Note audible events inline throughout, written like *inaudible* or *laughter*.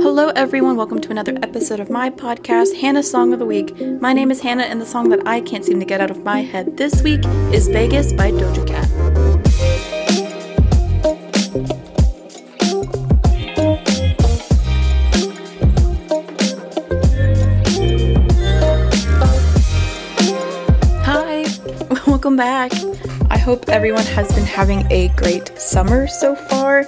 Hello, everyone. Welcome to another episode of my podcast, Hannah's Song of the Week. My name is Hannah, and the song that I can't seem to get out of my head this week is Vegas by Doja Cat. Hi, *laughs* welcome back. I hope everyone has been having a great summer so far.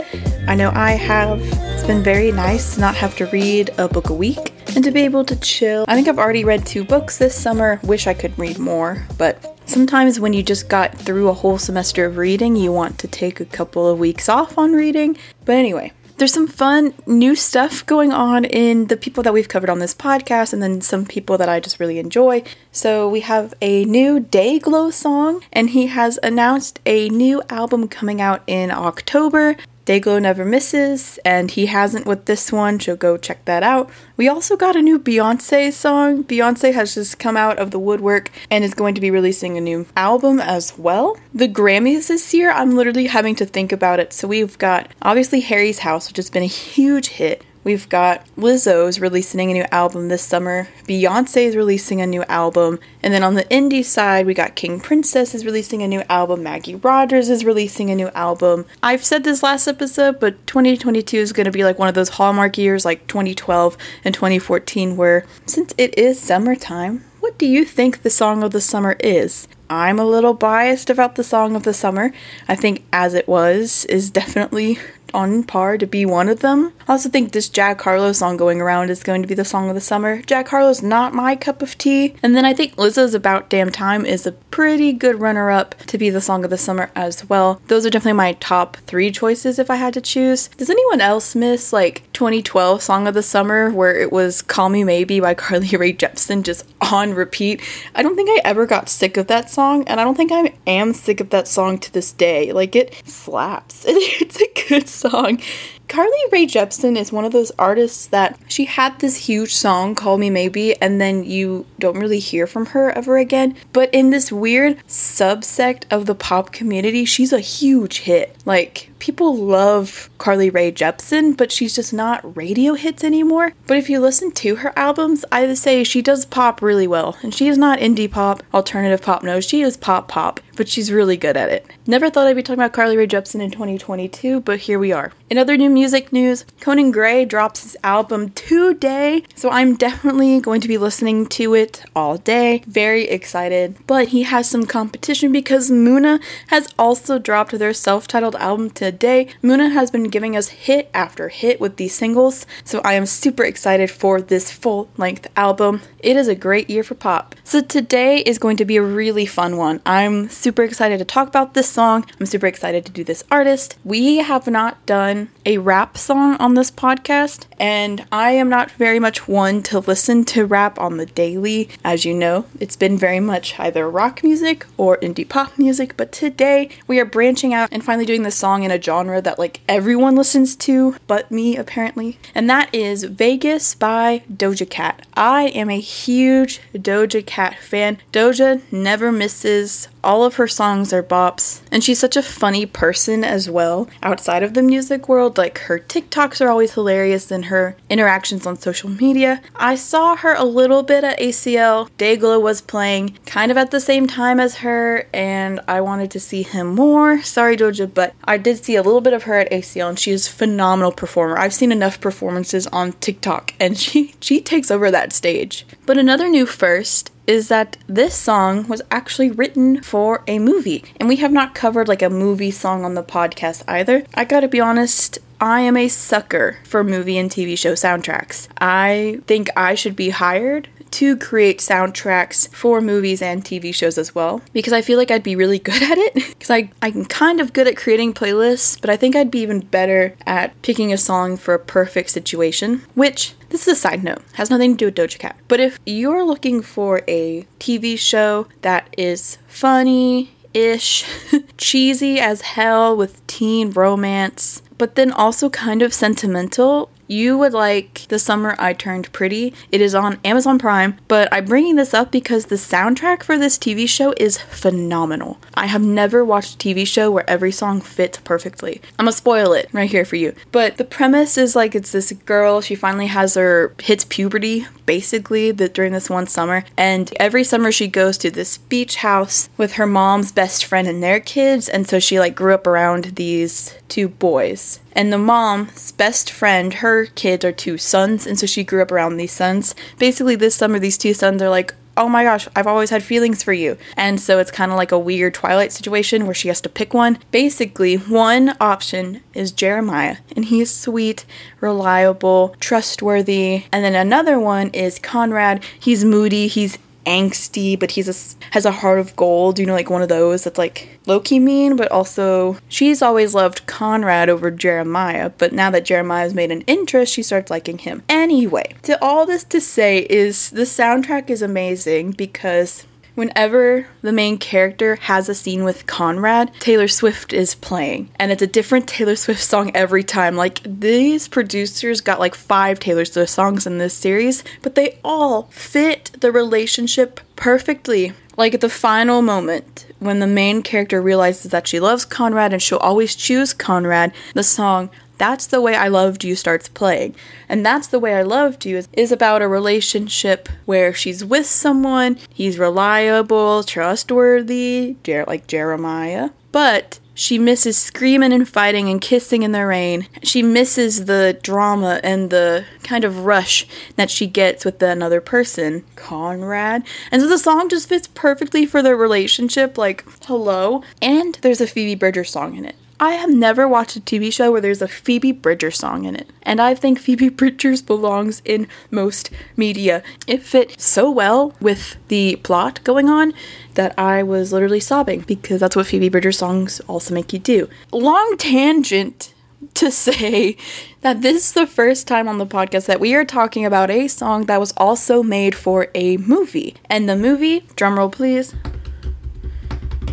I know I have. Been very nice to not have to read a book a week and to be able to chill. I think I've already read two books this summer. Wish I could read more, but sometimes when you just got through a whole semester of reading, you want to take a couple of weeks off on reading. But anyway, there's some fun new stuff going on in the people that we've covered on this podcast, and then some people that I just really enjoy. So we have a new Dayglow song, and he has announced a new album coming out in October. Dayglow never misses, and he hasn't with this one, so go check that out. We also got a new Beyonce song. Beyonce has just come out of the woodwork and is going to be releasing a new album as well. The Grammys this year, I'm literally having to think about it. So we've got obviously Harry's House, which has been a huge hit. We've got Lizzo's releasing a new album this summer. Beyonce is releasing a new album. And then on the indie side, we got King Princess is releasing a new album. Maggie Rogers is releasing a new album. I've said this last episode, but 2022 is going to be like one of those hallmark years like 2012 and 2014 where since it is summertime, what do you think the song of the summer is? I'm a little biased about the song of the summer. I think As It Was is definitely on par to be one of them. I also think this Jack Harlow song going around is going to be the song of the summer. Jack Harlow's not my cup of tea. And then I think Lizzo's About Damn Time is a pretty good runner up to be the song of the summer as well. Those are definitely my top three choices if I had to choose. Does anyone else miss like 2012 song of the summer where it was Call Me Maybe by *laughs* Carly Rae Jepsen just on repeat? I don't think I ever got sick of that song, and I don't think I am sick of that song to this day. Like it slaps. *laughs* It's a good song song. Carly Rae Jepsen is one of those artists that she had this huge song, Call Me Maybe, and then you don't really hear from her ever again. But in this weird subsect of the pop community, she's a huge hit. Like, people love Carly Rae Jepsen, but she's just not radio hits anymore. But if you listen to her albums, I would say she does pop really well. And she is not indie pop, alternative pop, no, she is pop pop, but she's really good at it. Never thought I'd be talking about Carly Rae Jepsen in 2022, but here we are. In other new music news, Conan Gray drops his album today, so I'm definitely going to be listening to it all day. Very excited. But he has some competition because Muna has also dropped their self titled album today. Muna has been giving us hit after hit with these singles, so I am super excited for this full length album. It is a great year for pop. So today is going to be a really fun one. I'm super excited to talk about this song. I'm super excited to do this artist. We have not done a rap song on this podcast, and I am not very much one to listen to rap on the daily. As you know, it's been very much either rock music or indie pop music, but today we are branching out and finally doing this song in a genre that like everyone listens to but me apparently, and that is Vegas by Doja Cat. I am a huge Doja Cat fan. Doja never misses all of her songs are bops, and she's such a funny person as well outside of the music world. Like her TikToks are always hilarious and her interactions on social media. I saw her a little bit at ACL. Dayglow was playing kind of at the same time as her, and I wanted to see him more. Sorry, Doja, but I did see a little bit of her at ACL, and she is phenomenal performer. I've seen enough performances on TikTok, and she she takes over that stage. But another new first is that this song was actually written for a movie. And we have not covered like a movie song on the podcast either. I gotta be honest, I am a sucker for movie and TV show soundtracks. I think I should be hired to create soundtracks for movies and TV shows as well because I feel like I'd be really *laughs* good at it because I I'm kind of good at creating playlists, but I think I'd be even better at picking a song for a perfect situation, which this is a side note, has nothing to do with Doja Cat. But if you're looking for a TV show that is funny, ish, *laughs* cheesy as hell with teen romance, but then also kind of sentimental you would like The Summer I Turned Pretty, it is on Amazon Prime, but I'm bringing this up because the soundtrack for this TV show is phenomenal. I have never watched a TV show where every song fits perfectly. I'm gonna spoil it right here for you. But the premise is like it's this girl, she finally has her hits puberty basically during this one summer and every summer she goes to this beach house with her mom's best friend and their kids and so she like grew up around these two boys and the mom's best friend her kids are two sons and so she grew up around these sons basically this summer these two sons are like oh my gosh, I've always had feelings for you. And so it's kind of like a weird Twilight situation where she has to pick one. Basically, one option is Jeremiah, and he's sweet, reliable, trustworthy. And then another one is Conrad. He's moody, he's angsty, but he's a, has a heart of gold, you know, like one of those that's like low key mean, but also she's always loved Conrad over Jeremiah. But now that Jeremiah's made an interest, she starts liking him. Anyway, to all this to say is the soundtrack is amazing because Whenever the main character has a scene with Conrad, Taylor Swift is playing. And it's a different Taylor Swift song every time. Like, these producers got like five Taylor Swift songs in this series, but they all fit the relationship perfectly. Like, at the final moment, when the main character realizes that she loves Conrad and she'll always choose Conrad, the song that's the way I loved you starts playing. And that's the way I loved you is, is about a relationship where she's with someone, he's reliable, trustworthy, Jer- like Jeremiah, but she misses screaming and fighting and kissing in the rain. She misses the drama and the kind of rush that she gets with another person, Conrad. And so the song just fits perfectly for their relationship, like, hello. And there's a Phoebe Bridgers song in it. I have never watched a TV show where there's a Phoebe Bridgers song in it, and I think Phoebe *laughs* Bridgers belongs in most media. It fit so well with the plot going on that I was literally sobbing because that's what Phoebe Bridgers songs also make you do. Long tangent to *laughs* say that this is the first time on the podcast that we are talking about a song that was also made for a movie. And the movie, drumroll please,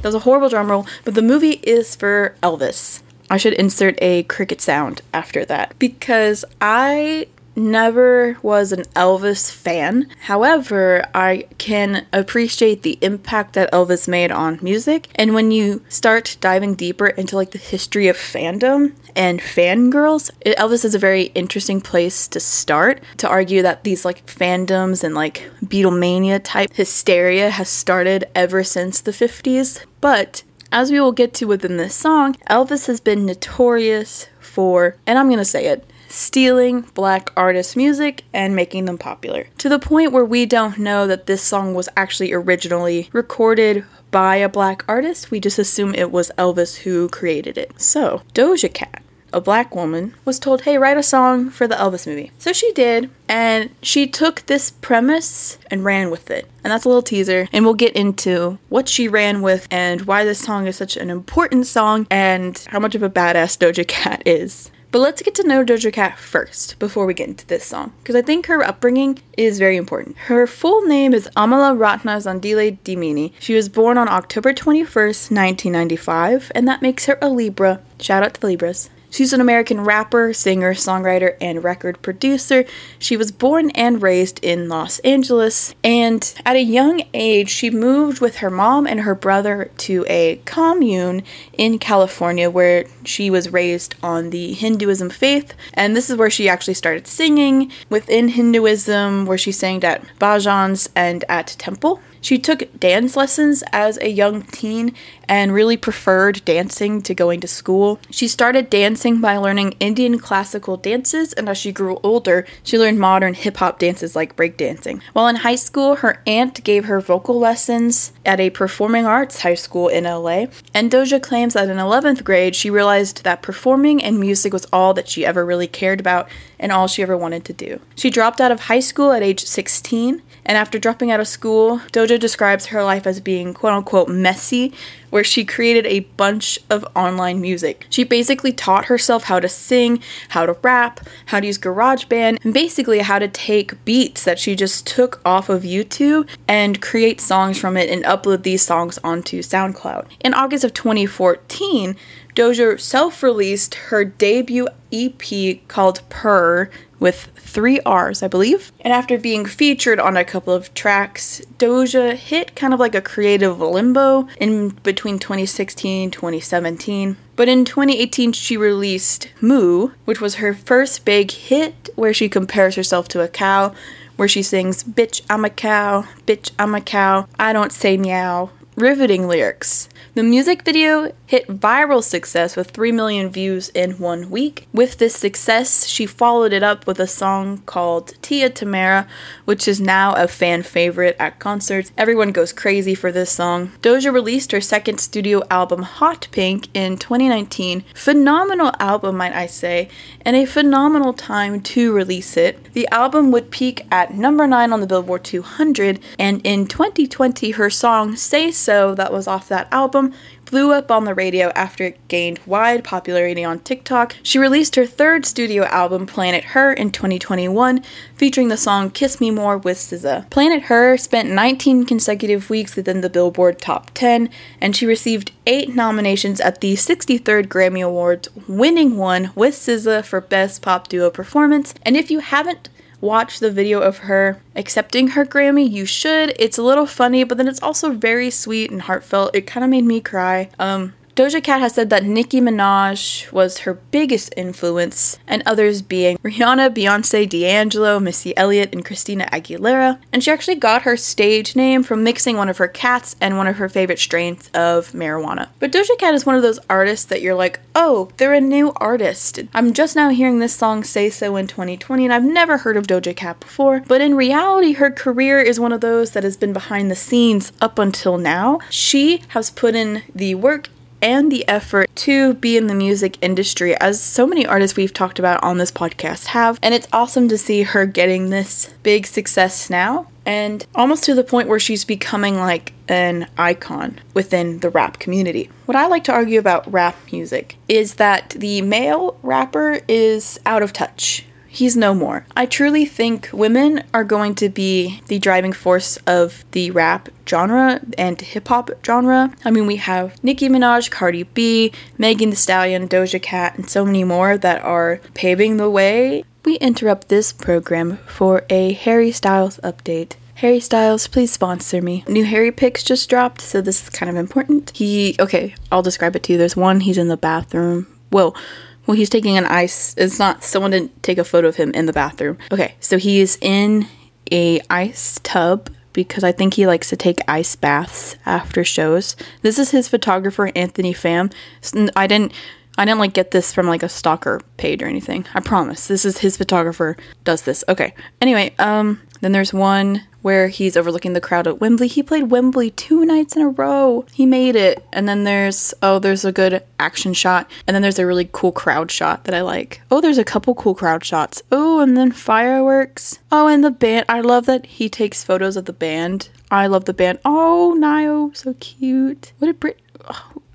that was a horrible drum roll, but the movie is for Elvis. I should insert a cricket sound after that because I never was an Elvis fan. However, I can appreciate the impact that Elvis made on music. And when you start diving deeper into like the history of fandom and fangirls, it, Elvis is a very interesting place to start to argue that these like fandoms and like Beatlemania type hysteria has started ever since the 50s. But as we will get to within this song, Elvis has been notorious for, and I'm gonna say it, stealing black artists' music and making them popular. To the point where we don't know that this song was actually originally recorded by a black artist, we just assume it was Elvis who created it. So, Doja Cat a black woman, was told, hey, write a song for the Elvis movie. So she did, and she took this premise and ran with it. And that's a little teaser, and we'll get into what she ran with and why this song is such an important song and how much of a badass Doja Cat is. But let's get to know Doja Cat first before we get into this song, because I think her upbringing is very important. Her full name is Amala Ratna Zandile Dlamini. She was born on October 21st, 1995, and that makes her a Libra. Shout out to the Libras. She's an American rapper, singer, songwriter, and record producer. She was born and raised in Los Angeles, and at a young age, she moved with her mom and her brother to a commune in California where she was raised on the Hinduism faith. And this is where she actually started singing within Hinduism, where she sang at bhajans and at temple. She took dance lessons as a young teen and really preferred dancing to going to school. She started dancing by learning Indian classical dances, and as she grew older, she learned modern hip hop dances like breakdancing. While in high school, her aunt gave her vocal lessons at a performing arts high school in LA, and Doja claims that in 11th grade, she realized that performing and music was all that she ever really cared about and all she ever wanted to do. She dropped out of high school at age 16, and after dropping out of school, Doja describes her life as being quote unquote messy, where she created a bunch of online music. She basically taught herself how to sing, how to rap, how to use GarageBand, and basically how to take beats that she just took off of YouTube and create songs from it and upload these songs onto SoundCloud. In August of 2014, Doja self released her debut EP called Purr with three R's, I believe. And after being featured on a couple of tracks, Doja hit kind of like a creative limbo in between 2016 2017. But in 2018, she released Moo, which was her first big hit where she compares herself to a cow, where she sings, Bitch, I'm a cow, bitch, I'm a cow, I don't say meow. Riveting lyrics. The music video hit viral success with 3 million views in one week. With this success, she followed it up with a song called Tia Tamera, which is now a fan favorite at concerts. Everyone goes crazy for this song. Doja released her second studio album, Hot Pink, in 2019. Phenomenal album, might I say, and a phenomenal time to release it. The album would peak at number 9 on the Billboard 200, and in 2020, her song Say So, that was off that album, blew up on the radio after it gained wide popularity on TikTok. She released her third studio album, Planet Her, in 2021, featuring the song Kiss Me More with SZA. Planet Her spent 19 consecutive weeks within the Billboard Top 10, and she received eight nominations at the 63rd Grammy Awards, winning one with SZA for Best Pop Duo Performance. And if you haven't watch the video of her accepting her Grammy, you should. It's a little funny, but then it's also very sweet and heartfelt. It kind of made me cry. Um, Doja Cat has said that Nicki Minaj was her biggest influence, and others being Rihanna, Beyonce, D'Angelo, Missy Elliott, and Christina Aguilera. And she actually got her stage name from mixing one of her cats and one of her favorite strains of marijuana. But Doja Cat is one of those artists that you're like, oh, they're a new artist. I'm just now hearing this song Say So in 2020, and I've never heard of Doja Cat before. But in reality, her career is one of those that has been behind the scenes up until now. She has put in the work and the effort to be in the music industry, as so many artists we've talked about on this podcast have. And it's awesome to see her getting this big success now and almost to the point where she's becoming like an icon within the rap community. What I like to argue about rap music is that the male rapper is out of touch he's no more. I truly think women are going to be the driving force of the rap genre and hip hop genre. I mean, we have Nicki Minaj, Cardi B, Megan Thee Stallion, Doja Cat, and so many more that are paving the way. We interrupt this program for a Harry Styles update. Harry Styles, please sponsor me. New Harry pics just dropped, so this is kind of important. He, okay, I'll describe it to you. There's one, he's in the bathroom. Well, well, he's taking an ice. It's not someone didn't take a photo of him in the bathroom. Okay, so he's in a ice tub because I think he likes to take ice baths after shows. This is his photographer Anthony Pham. I didn't I didn't like get this from like a stalker page or anything. I promise. This is his photographer does this. Okay. Anyway, um then there's one where he's overlooking the crowd at Wembley. He played Wembley two nights in a row. He made it. And then there's, oh, there's a good action shot. And then there's a really cool crowd shot that I like. Oh, there's a couple cool crowd shots. Oh, and then fireworks. Oh, and the band. I love that he takes photos of the band. I love the band. Oh, Nio, so cute. What did Brit?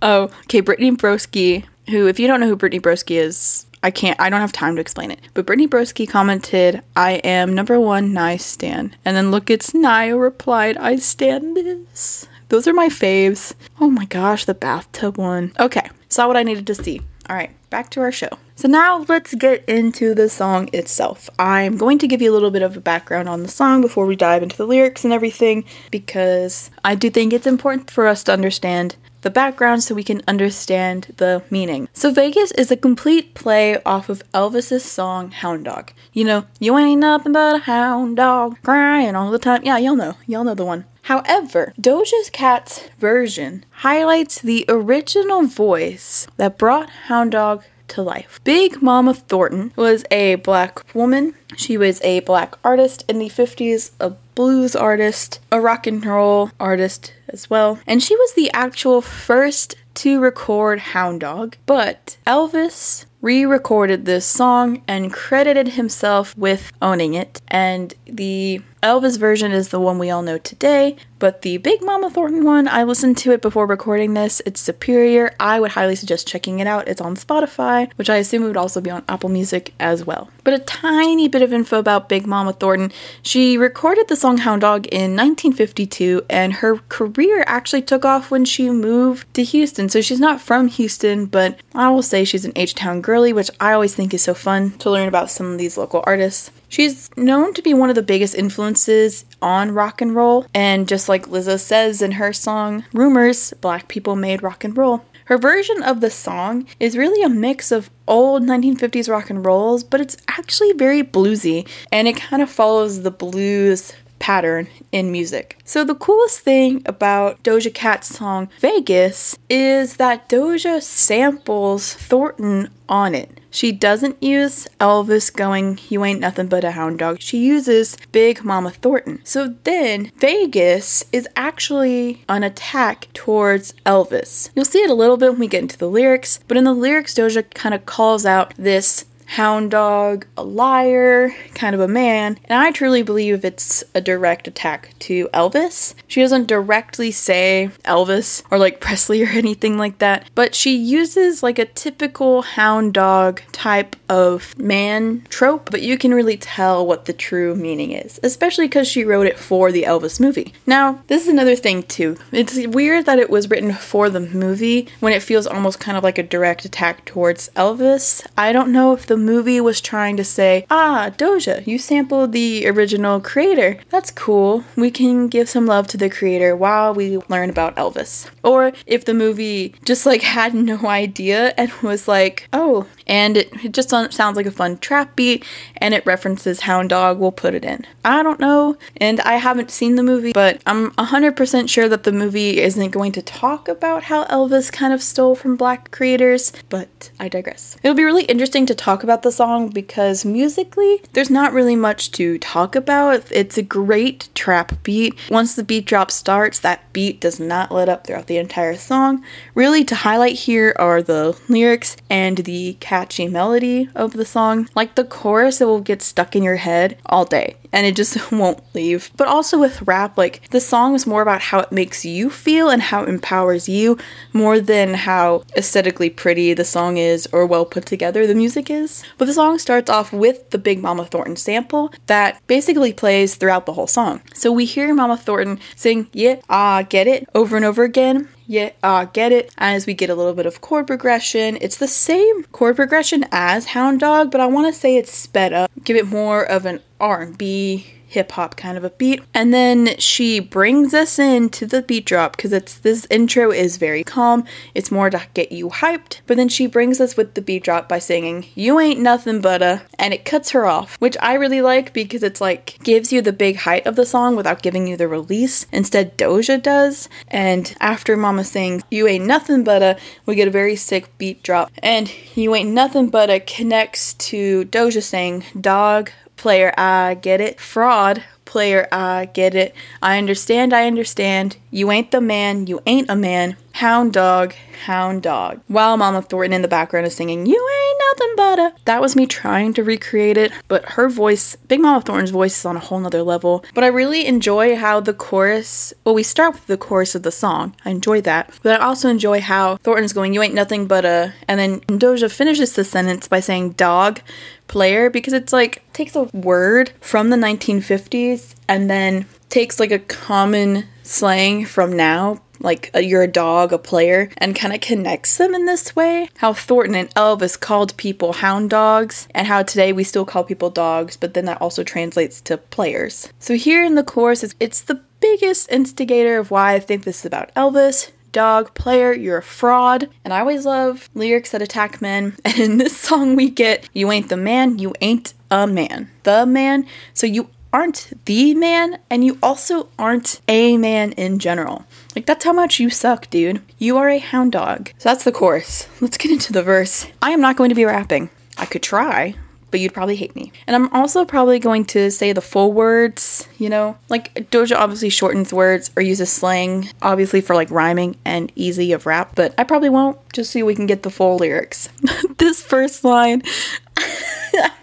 Oh, okay, Brittany Broski, who, if you don't know who Brittany Broski is, I can't, I don't have time to explain it. But Brittany Broski commented, I am number one, nice stan. And then look, it's Nio replied, I stand this. Those are my faves. Oh my gosh, the bathtub one. Okay, saw what I needed to see. All right, back to our show. So now let's get into the song itself. I'm going to give you a little bit of a background on the song before we dive into the lyrics and everything because I do think it's important for us to understand the background so we can understand the meaning. So Vegas is a complete play off of Elvis's song Hound Dog. You know, you ain't nothing but a hound dog crying all the time. Yeah, y'all know. Y'all know the one. However, Doja Cat's version highlights the original voice that brought Hound Dog to life. Big Mama Thornton was a black woman. She was a black artist in the 50s, a blues artist, a rock and roll artist as well. And she was the actual first to record Hound Dog, but Elvis re recorded this song and credited himself with owning it. And the Elvis version is the one we all know today, but the Big Mama Thornton one, I listened to it before recording this. It's superior. I would highly suggest checking it out. It's on Spotify, which I assume would also be on Apple Music as well. But a tiny bit of info about Big Mama Thornton. She recorded the song Hound Dog in 1952, and her career actually took off when she moved to Houston. So she's not from Houston, but I will say she's an H Town girly, which I always think is so fun to learn about some of these local artists. She's known to be one of the biggest influences on rock and roll, and just like Lizzo says in her song Rumors, black people made rock and roll. Her version of the song is really a mix of old 1950s rock and rolls, but it's actually very bluesy and it kind of follows the blues pattern in music. So the coolest thing about Doja Cat's song Vegas is that Doja samples Thornton on it. She doesn't use Elvis going, You ain't nothing but a hound dog. She uses Big Mama Thornton. So then Vegas is actually an attack towards Elvis. You'll see it a little bit when we get into the lyrics, but in the lyrics, Doja kind of calls out this hound dog, a liar, kind of a man, and I truly believe it's a direct attack to Elvis. She doesn't directly say Elvis or like *laughs* Presley or anything like that, but she uses like a typical hound dog type of man trope, but you can really tell what the true meaning is, especially because she wrote it for the Elvis movie. Now, this is another thing too. It's weird that it was written for the movie when it feels almost kind of like a direct attack towards Elvis. I don't know if the movie was trying to say, ah, Doja, you sampled the original creator. That's cool. We can give some love to the creator while we learn about Elvis. Or if the movie just like *laughs* had no idea and was like, oh, and it, it just sounds like a fun trap beat and it references Hound Dog, we'll put it in. I don't know, and I haven't seen the movie, but I'm 100% sure that the movie isn't going to talk about how Elvis kind of stole from black creators, but I digress. It'll be really interesting to talk about the song because musically, there's not really much to talk about. It's a great trap beat. Once the beat drop starts, that beat does not let up throughout the entire song. Really, to highlight here are the lyrics and the catchy melody of the song. Like the chorus, it will get stuck in your head all day and it just *laughs* won't leave. But also with rap, like the song is more about how it makes you feel and how it empowers you more than how aesthetically pretty the song is or well put together the music is. But the song starts off with the Big Mama Thornton sample that basically plays throughout the whole song. So we hear Mama Thornton sing, Yeah, ah, get it, over and over again yeah, uh, get it. As we get a little bit of chord progression, it's the same chord progression as Hound Dog, but I want to say it's sped up. Give it more of an R&B hip hop kind of a beat. And then she brings us into the beat drop because it's this intro is very calm. It's more to get you hyped. But then she brings us with the beat drop by singing, You ain't nothing but a and it cuts her off, which I really like because it's like gives you the big height of the song without giving you the release. Instead, Doja does. And after Mama sings, You ain't nothing but a we get a very sick beat drop. And You ain't nothing but a connects to Doja saying, Dog, player, I get it. Fraud, player, I get it. I understand, I understand. You ain't the man, you ain't a man. Hound dog, hound dog. While Mama Thornton in the background is singing, You ain't nothing but a. That was me trying to recreate it, but her voice, Big Mama Thornton's voice is on a whole nother level. But I really enjoy how the chorus, well, we start with the chorus of the song. I enjoy that. But I also enjoy how Thornton's going, You ain't nothing but a. And then Doja finishes the sentence by saying dog player because it's like takes a word from the 1950s and then takes like a common slang from now like a, you're a dog, a player, and kind of connects them in this way. How Thornton and Elvis called people hound dogs, and how today we still call people dogs, but then that also translates to players. So here in the chorus, it's, it's the biggest instigator of why I think this is about Elvis dog, player, you're a fraud. And I always love lyrics that attack men. *laughs* And in this song, we get, You ain't the man, you ain't a man. The man. So you aren't the man, and you also aren't a man in general. Like, that's how much you suck, dude. You are a hound dog. So that's the chorus. Let's get into the verse. I am not going to be rapping. I could try, but you'd probably hate me. And I'm also probably going to say the full words, you know? Like Doja obviously shortens words or uses slang, obviously for like rhyming and easy of rap, but I probably won't just so we can get the full lyrics. *laughs* this first line,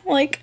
like,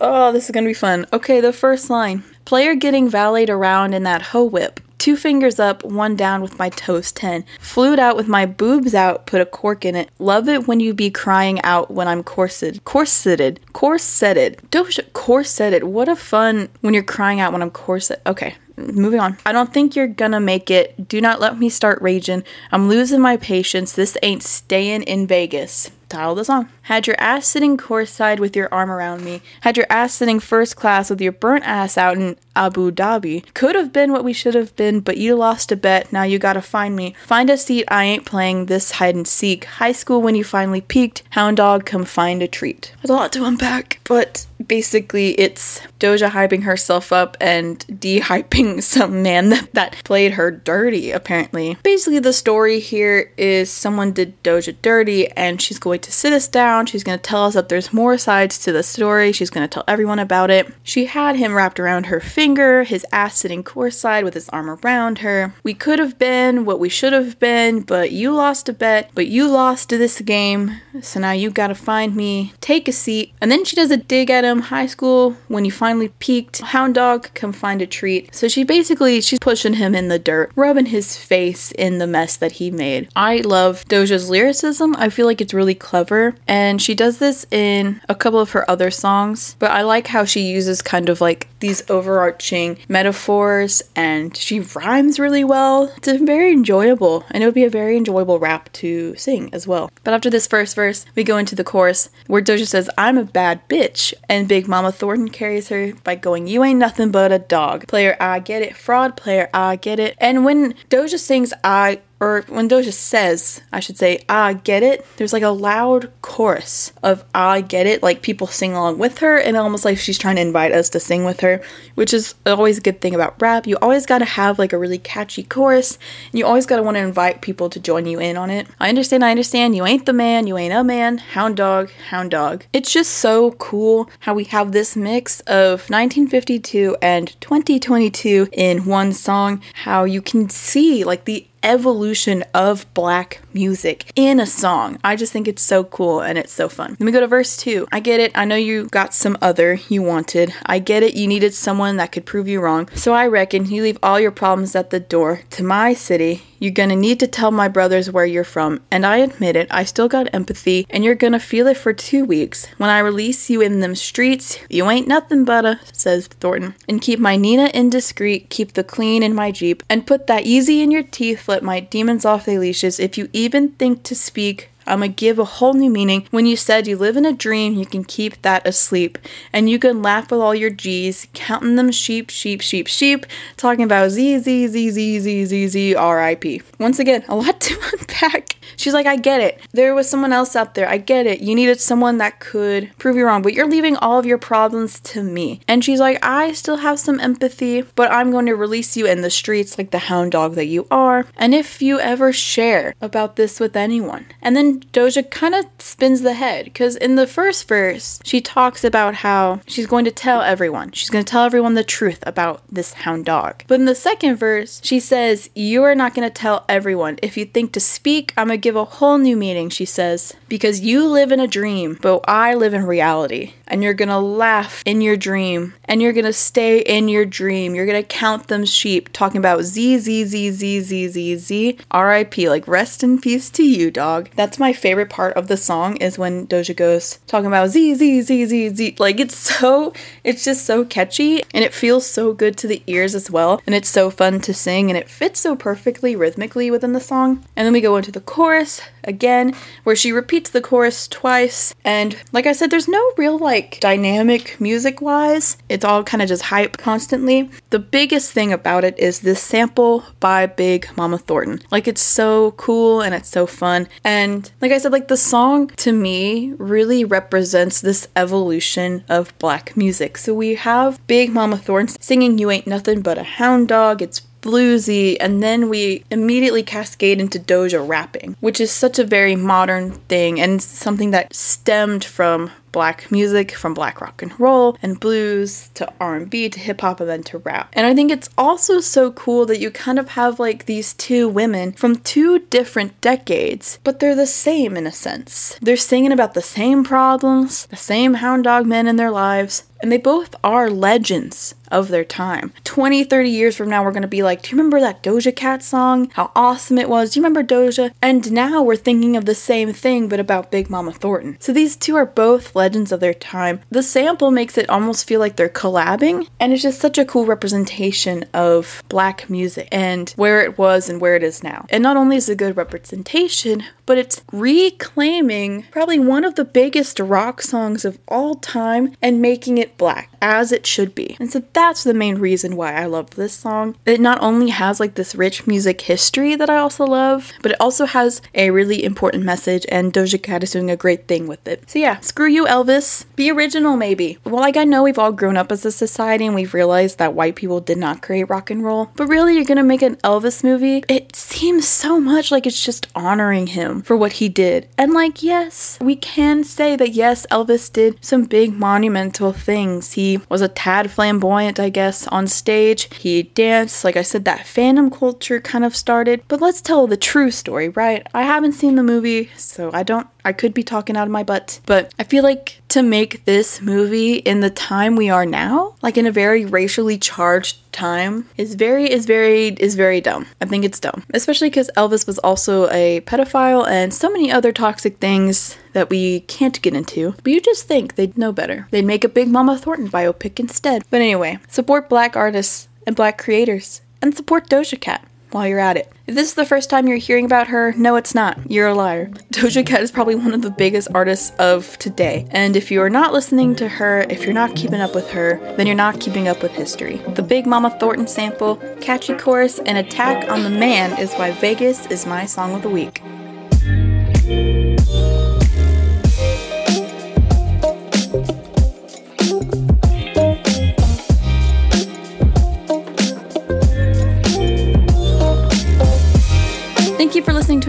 oh, this is gonna be fun. Okay, the first line Player getting valeted around in that hoe whip. Two fingers up, one down with my toes 10. Flued out with my boobs out, put a cork in it. Love it when you be crying out when I'm corseted. Corseted. Corseted. Doja, corseted. What a fun when you're crying out when I'm corset. Okay, moving on. I don't think you're gonna make it. Do not let me start raging. I'm losing my patience. This ain't staying in Vegas. Title the song. Had your ass sitting courtside with your arm around me. Had your ass sitting first class with your burnt ass out in Abu Dhabi. Could have been what we should have been, but you lost a bet. Now you gotta find me. Find a seat. I ain't playing this hide and seek. High school when you finally peaked. Hound dog, come find a treat. There's a lot to unpack, but basically it's Doja hyping herself up and de-hyping *laughs* some man that, that played her dirty, apparently. Basically, the story here is someone did Doja dirty and she's going to sit us down. She's going to tell us that there's more sides to the story. She's going to tell everyone about it. She had him wrapped around her finger, his ass sitting courtside with his arm around her. We could have been what we should have been, but you lost a bet, but you lost this game. So now you gotta find me, take a seat. And then she does a dig at him, high school, when you finally peaked. Hound dog, come find a treat. So she basically, she's pushing him in the dirt, rubbing his face in the mess that he made. I love Doja's lyricism. I feel like it's really clever. And she does this in a couple of her other songs, but I like how she uses kind of like these overarching metaphors and she rhymes really well. It's very enjoyable and it would be a very enjoyable rap to sing as well. But after this first verse, we go into the chorus where Doja says, I'm a bad bitch. And Big Mama Thornton carries her by going, You ain't nothing but a dog. Player, I get it. Fraud player, I get it. And when Doja sings, I or when Doja says, I should say, I get it, there's like a loud chorus of I get it, like people sing along with her, and almost like she's trying to invite us to sing with her, which is always a good thing about rap. You always gotta have like a really catchy chorus, and you always gotta wanna invite people to join you in on it. I understand, I understand, you ain't the man, you ain't a man, hound dog, hound dog. It's just so cool how we have this mix of 1952 and 2022 in one song, how you can see like the evolution of black music in a song. I just think it's so cool and it's so fun. Let me go to verse 2. I get it. I know you got some other you wanted. I get it. You needed someone that could prove you wrong. So I reckon you leave all your problems at the door to my city. You're gonna need to tell my brothers where you're from. And I admit it, I still got empathy, and you're gonna feel it for two weeks. When I release you in them streets, you ain't nothing but a, says Thornton. And keep my Nina indiscreet, keep the clean in my Jeep, and put that easy in your teeth, let my demons off their leashes. If you even think to speak, I'm gonna give a whole new meaning. When you said you live in a dream, you can keep that asleep. And you can laugh with all your G's, counting them sheep, sheep, sheep, sheep, talking about Z, Z, Z, Z, Z, Z, Z, R.I.P. Once again, a lot *laughs* to unpack. She's like, I get it. There was someone else out there. I get it. You needed someone that could prove you wrong, but you're leaving all of your problems to me. And she's like, I still have some empathy, but I'm going to release you in the streets like the hound dog that you are. And if you ever share about this with anyone, and then Doja kind of spins the head because in the first verse, she talks about how she's going to tell everyone. She's going to tell everyone the truth about this hound dog. But in the second verse, she says, You are not going to tell everyone. If you think to speak, I'm going to give a whole new meaning, she says, because you live in a dream, but I live in reality. And you're to laugh in your dream and you're to stay in your dream. You're to count them sheep, talking about Z, Z, Z, Z, Z, Z, Z, RIP, like rest in peace to you, dog. That's my favorite part of the song is when Doja goes talking about Z, Z, Z, Z, Z. Like it's so, it's just so catchy and it feels so good to the ears as well. And it's so fun to sing and it fits so perfectly rhythmically within the song. And then we go into the chorus again, where she repeats the chorus twice. And like I said, there's no real like dynamic music wise, it's all kind of just hype constantly. The biggest thing about it is this sample by Big Mama Thornton. Like it's so cool and it's so fun. And like I said, like the song to me really represents this evolution of black music. So we have Big Mama Thornton singing You Ain't Nothing But a Hound Dog. It's bluesy, and then we immediately cascade into Doja rapping, which is such a very modern thing and something that stemmed from black music from black rock and roll and blues to R&B to hip hop and then to rap. And I think it's also so cool that you kind of have like these two women from two different decades, but they're the same in a sense. They're singing about the same problems, the same hound dog men in their lives, and they both are legends of their time. 20, 30 years from now, we're gonna be like, Do you remember that Doja Cat song? How awesome it was. Do you remember Doja? And now we're thinking of the same thing, but about Big Mama Thornton. So these two are both legends of their time. The sample makes it almost feel like they're collabing, and it's just such a cool representation of black music and where it was and where it is now. And not only is it a good representation, but it's reclaiming probably one of the biggest rock songs of all time and making it black as it should be. And so that's the main reason why I love this song. It not only has like this rich music history that I also love, but it also has a really important message and Doja Cat is doing a great thing with it. So yeah, screw you Elvis. Be original maybe. Well, like I know we've all grown up as a society and we've realized that white people did not create rock and roll, but really you're gonna make an Elvis movie? It seems so much like it's just honoring him for what he did. And like yes, we can say that yes, Elvis did some big monumental things. He was a tad flamboyant, I guess, on stage. He danced. Like I said, that fandom culture kind of started. But let's tell the true story, right? I haven't seen the movie, so I don't I could be talking out of my butt, but I feel like to make this movie in the time we are now, like in a very racially charged time, is very is very is very dumb. I think it's dumb, especially because Elvis was also a pedophile and so many other toxic things that we can't get into. But you just think they'd know better. They'd make a Big Mama Thornton biopic instead. But anyway, support black artists and black creators and support Doja Cat while you're at it. If this is the first time you're hearing about her, no, it's not. You're a liar. *laughs* Doja Cat is probably one of the biggest artists of today. And if you are not listening to her, if you're not keeping up with her, then you're not keeping up with history. The Big Mama Thornton sample, catchy chorus, and attack on the man is why Vegas is my song of the week.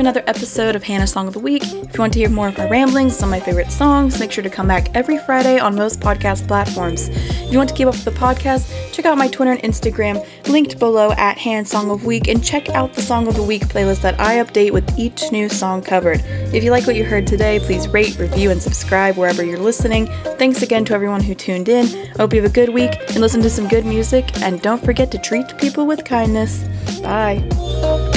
Another episode of Hannah's Song of the Week. If you want to hear more of my ramblings, some of my favorite songs, make sure to come back every Friday on most podcast platforms. If you want to keep up with the podcast, check out my Twitter and Instagram, linked below at Hannah's Song of Week, and check out the Song of the Week playlist that I update with each new song covered. If you like what you heard today, please rate, review, and subscribe wherever you're listening. Thanks again to everyone who tuned in. Hope you have a good week and listen to some good music, and don't forget to treat people with kindness. Bye.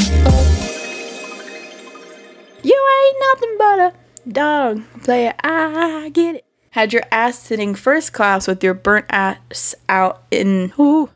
Ain't nothing but a dog player. I get it. Had your ass sitting first class with your burnt ass out in. Ooh.